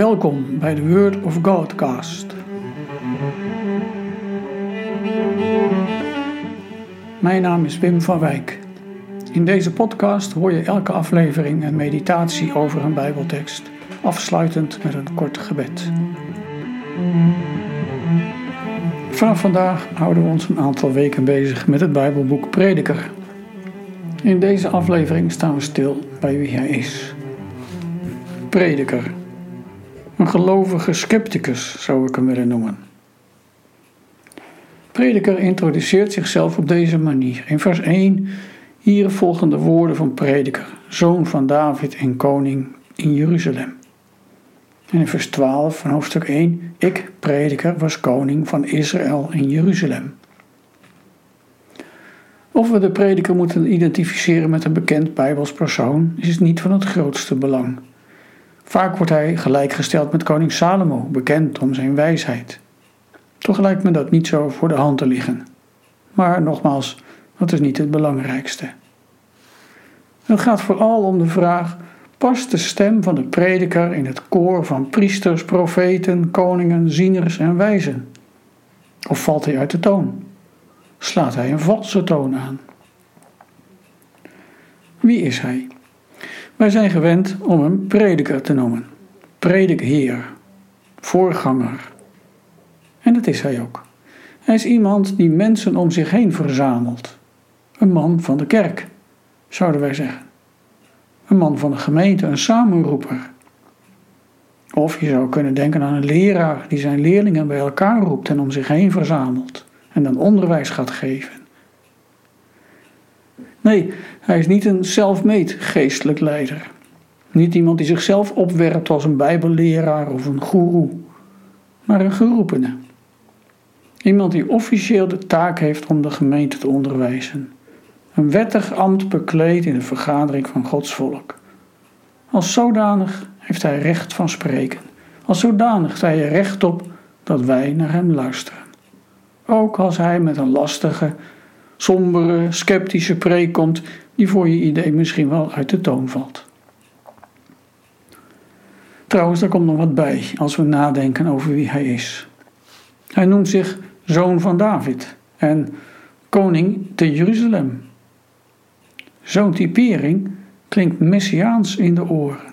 Welkom bij de Word of Godcast. Mijn naam is Wim van Wijk. In deze podcast hoor je elke aflevering een meditatie over een Bijbeltekst, afsluitend met een kort gebed. Vanaf vandaag houden we ons een aantal weken bezig met het Bijbelboek Prediker. In deze aflevering staan we stil bij wie hij is. Prediker. Een gelovige scepticus zou ik hem willen noemen. Prediker introduceert zichzelf op deze manier. In vers 1 hier volgen de woorden van Prediker, zoon van David en koning in Jeruzalem. En in vers 12 van hoofdstuk 1, ik, Prediker, was koning van Israël in Jeruzalem. Of we de prediker moeten identificeren met een bekend Bijbels persoon is niet van het grootste belang. Vaak wordt hij gelijkgesteld met koning Salomo, bekend om zijn wijsheid. Toch lijkt me dat niet zo voor de hand te liggen. Maar nogmaals, dat is niet het belangrijkste. Het gaat vooral om de vraag: past de stem van de prediker in het koor van priesters, profeten, koningen, zieners en wijzen? Of valt hij uit de toon? Slaat hij een valse toon aan? Wie is hij? Wij zijn gewend om hem prediker te noemen. Predikheer, voorganger. En dat is hij ook. Hij is iemand die mensen om zich heen verzamelt. Een man van de kerk, zouden wij zeggen. Een man van de gemeente, een samenroeper. Of je zou kunnen denken aan een leraar die zijn leerlingen bij elkaar roept en om zich heen verzamelt en dan onderwijs gaat geven. Nee, hij is niet een self-made geestelijk leider. Niet iemand die zichzelf opwerpt als een bijbelleraar of een goeroe, maar een geroepene. Iemand die officieel de taak heeft om de gemeente te onderwijzen. Een wettig ambt bekleed in de vergadering van Gods volk. Als zodanig heeft hij recht van spreken. Als zodanig sta je recht op dat wij naar hem luisteren. Ook als hij met een lastige, sombere, sceptische preek komt, die voor je idee misschien wel uit de toon valt. Trouwens, daar komt nog wat bij als we nadenken over wie hij is. Hij noemt zich zoon van David en koning te Jeruzalem. Zo'n typering klinkt messiaans in de oren.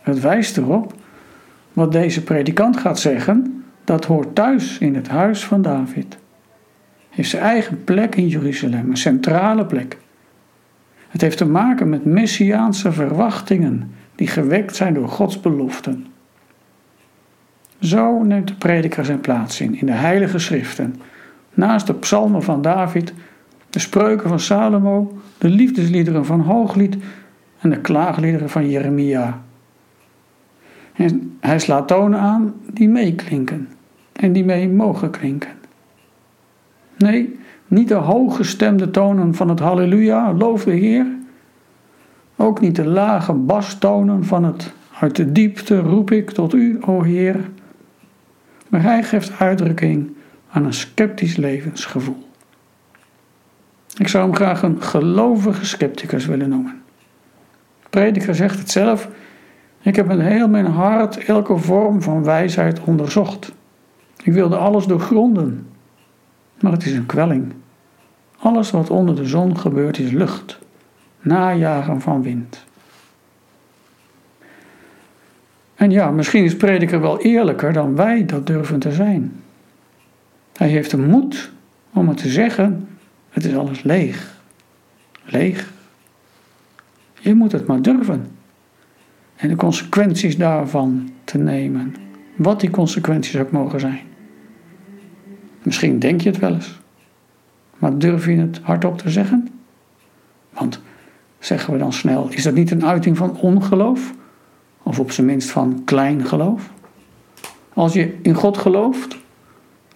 Het wijst erop wat deze predikant gaat zeggen, dat hoort thuis in het huis van David. Heeft zijn eigen plek in Jeruzalem, een centrale plek. Het heeft te maken met messiaanse verwachtingen die gewekt zijn door Gods beloften. Zo neemt de prediker zijn plaats in, in de heilige schriften, naast de psalmen van David, de spreuken van Salomo, de liefdesliederen van Hooglied en de klaagliederen van Jeremia. En hij slaat tonen aan die meeklinken en die mee mogen klinken. Nee, niet de hooggestemde tonen van het Halleluja, loof de Heer. Ook niet de lage bastonen van het uit de diepte roep ik tot u, o Heer. Maar hij geeft uitdrukking aan een sceptisch levensgevoel. Ik zou hem graag een gelovige scepticus willen noemen. prediker zegt het zelf: Ik heb met heel mijn hart elke vorm van wijsheid onderzocht. Ik wilde alles doorgronden. Maar het is een kwelling. Alles wat onder de zon gebeurt is lucht, najagen van wind. En ja, misschien is prediker wel eerlijker dan wij dat durven te zijn. Hij heeft de moed om het te zeggen: het is alles leeg. Leeg. Je moet het maar durven. En de consequenties daarvan te nemen. Wat die consequenties ook mogen zijn. Misschien denk je het wel eens. Maar durf je het hardop te zeggen? Want zeggen we dan snel, is dat niet een uiting van ongeloof? Of op zijn minst van klein geloof? Als je in God gelooft,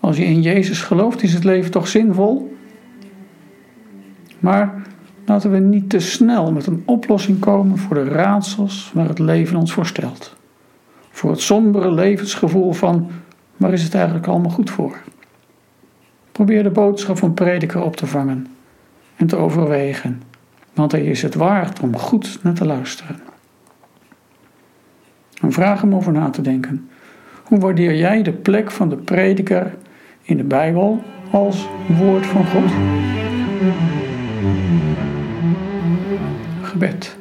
als je in Jezus gelooft, is het leven toch zinvol? Maar laten we niet te snel met een oplossing komen voor de raadsels waar het leven ons voorstelt. Voor het sombere levensgevoel van waar is het eigenlijk allemaal goed voor? Probeer de boodschap van prediker op te vangen en te overwegen, want hij is het waard om goed naar te luisteren. Een vraag om over na te denken. Hoe waardeer jij de plek van de prediker in de Bijbel als woord van God? Gebed.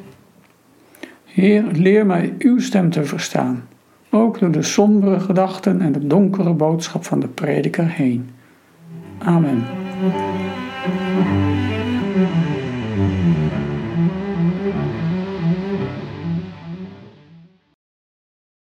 Heer, leer mij uw stem te verstaan, ook door de sombere gedachten en de donkere boodschap van de prediker heen. Amen.